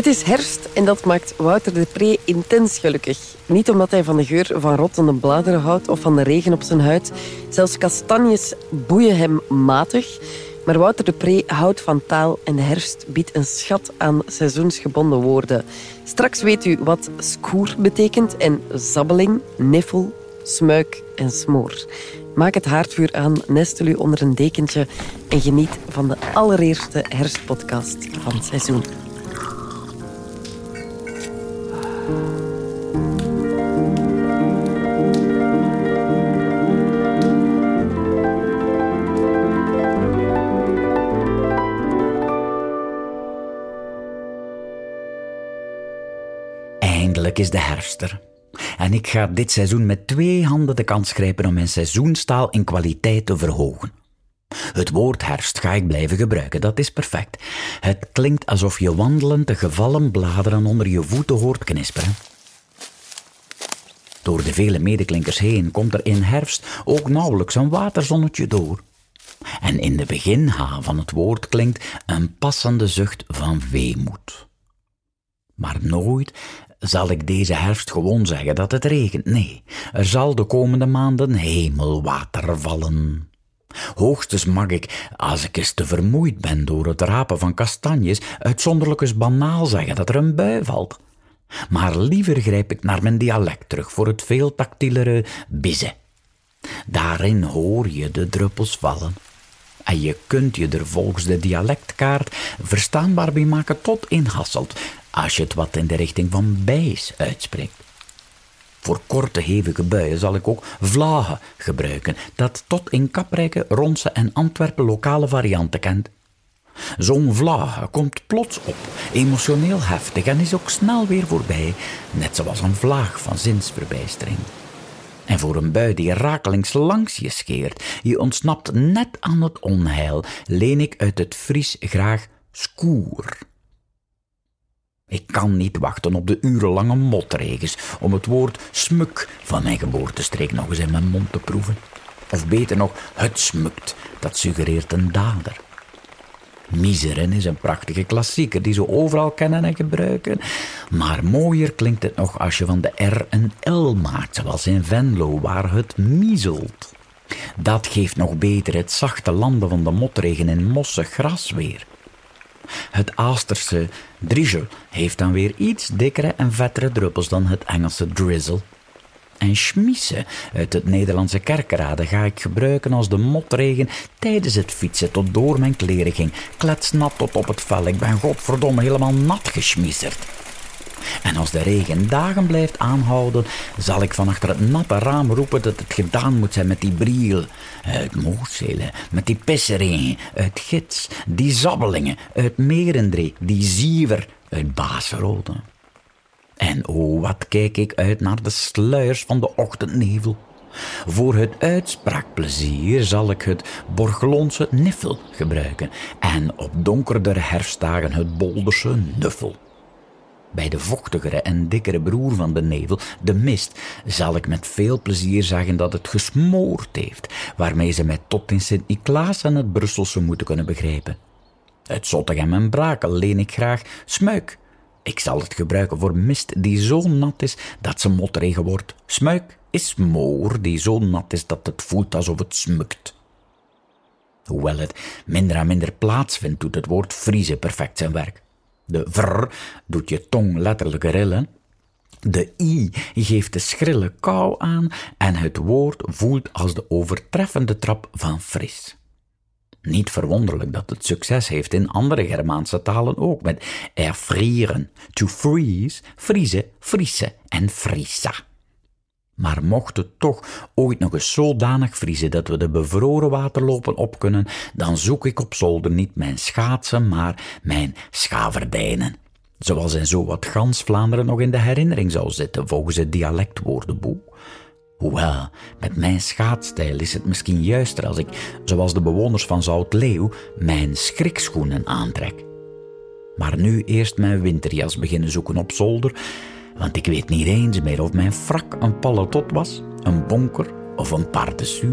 Het is herfst en dat maakt Wouter de Pre intens gelukkig. Niet omdat hij van de geur van rottende bladeren houdt of van de regen op zijn huid. Zelfs kastanjes boeien hem matig. Maar Wouter de Pre houdt van taal en de herfst biedt een schat aan seizoensgebonden woorden. Straks weet u wat skoer betekent en zabbeling, niffel, smuik en smoor. Maak het haardvuur aan, nestel u onder een dekentje en geniet van de allereerste herfstpodcast van het seizoen. Eindelijk is de herfst er. En ik ga dit seizoen met twee handen de kans grijpen om mijn seizoenstaal in kwaliteit te verhogen. Het woord herfst ga ik blijven gebruiken, dat is perfect. Het klinkt alsof je wandelend de gevallen bladeren onder je voeten hoort knisperen. Door de vele medeklinkers heen komt er in herfst ook nauwelijks een waterzonnetje door. En in de beginha van het woord klinkt een passende zucht van weemoed. Maar nooit zal ik deze herfst gewoon zeggen dat het regent. Nee, er zal de komende maanden hemelwater vallen. Hoogstens mag ik, als ik eens te vermoeid ben door het rapen van kastanjes, uitzonderlijk eens banaal zeggen dat er een bui valt. Maar liever grijp ik naar mijn dialect terug voor het veel tactielere bizze. Daarin hoor je de druppels vallen. En je kunt je er volgens de dialectkaart verstaanbaar bij maken tot in Hasselt, als je het wat in de richting van bijs uitspreekt. Voor korte hevige buien zal ik ook vlagen gebruiken, dat tot in Kaprijke, Ronse en Antwerpen lokale varianten kent. Zo'n vlaag komt plots op, emotioneel heftig en is ook snel weer voorbij, net zoals een vlaag van zinsverbijstering. En voor een bui die rakelings langs je scheert, je ontsnapt net aan het onheil, leen ik uit het Fries graag skoer. Kan niet wachten op de urenlange motregens om het woord smuk van mijn geboortestreek nog eens in mijn mond te proeven. Of beter nog, het smukt, dat suggereert een dader. Miseren is een prachtige klassieker die ze overal kennen en gebruiken. Maar mooier klinkt het nog als je van de R een L maakt, zoals in Venlo, waar het miezelt. Dat geeft nog beter het zachte landen van de motregen in mossig gras weer. Het Aasterse drizzle heeft dan weer iets dikkere en vettere druppels dan het Engelse drizzle. En schmissen uit het Nederlandse kerkraden ga ik gebruiken als de motregen tijdens het fietsen tot door mijn kleren ging. Kletsnat tot op het vel, ik ben godverdomme helemaal nat geschmisserd. En als de regen dagen blijft aanhouden, zal ik van achter het natte raam roepen dat het gedaan moet zijn met die briel uit Mooselen, met die pisseringen uit Gids, die zabbelingen uit Merendree, die ziever uit Baasrode. En oh, wat kijk ik uit naar de sluiers van de ochtendnevel. Voor het uitspraakplezier zal ik het Borgelonse niffel gebruiken en op donkerder herfstdagen het Bolderse nuffel. Bij de vochtigere en dikkere broer van de nevel, de mist, zal ik met veel plezier zeggen dat het gesmoord heeft, waarmee ze mij tot in Sint-Niklaas en het Brusselse moeten kunnen begrijpen. Uit Zottegem en Brakel leen ik graag smuik. Ik zal het gebruiken voor mist die zo nat is dat ze motregen wordt. Smuik is smoor die zo nat is dat het voelt alsof het smukt. Hoewel het minder en minder plaatsvindt, doet het woord vriezen perfect zijn werk. De vr doet je tong letterlijk rillen. De i geeft de schrille kou aan en het woord voelt als de overtreffende trap van fris. Niet verwonderlijk dat het succes heeft in andere Germaanse talen ook, met erfrieren, to freeze, vriezen, friese en frissa. Maar mocht het toch ooit nog eens zodanig vriezen dat we de bevroren waterlopen op kunnen, dan zoek ik op zolder niet mijn schaatsen, maar mijn schaverdijnen. Zoals in zo wat gans Vlaanderen nog in de herinnering zou zitten, volgens het dialectwoordenboek. Hoewel, met mijn schaatstijl is het misschien juister als ik, zoals de bewoners van Zoutleeuw, mijn schrikschoenen aantrek. Maar nu eerst mijn winterjas beginnen zoeken op zolder want ik weet niet eens meer of mijn frak een paletot was, een bonker of een pardessus.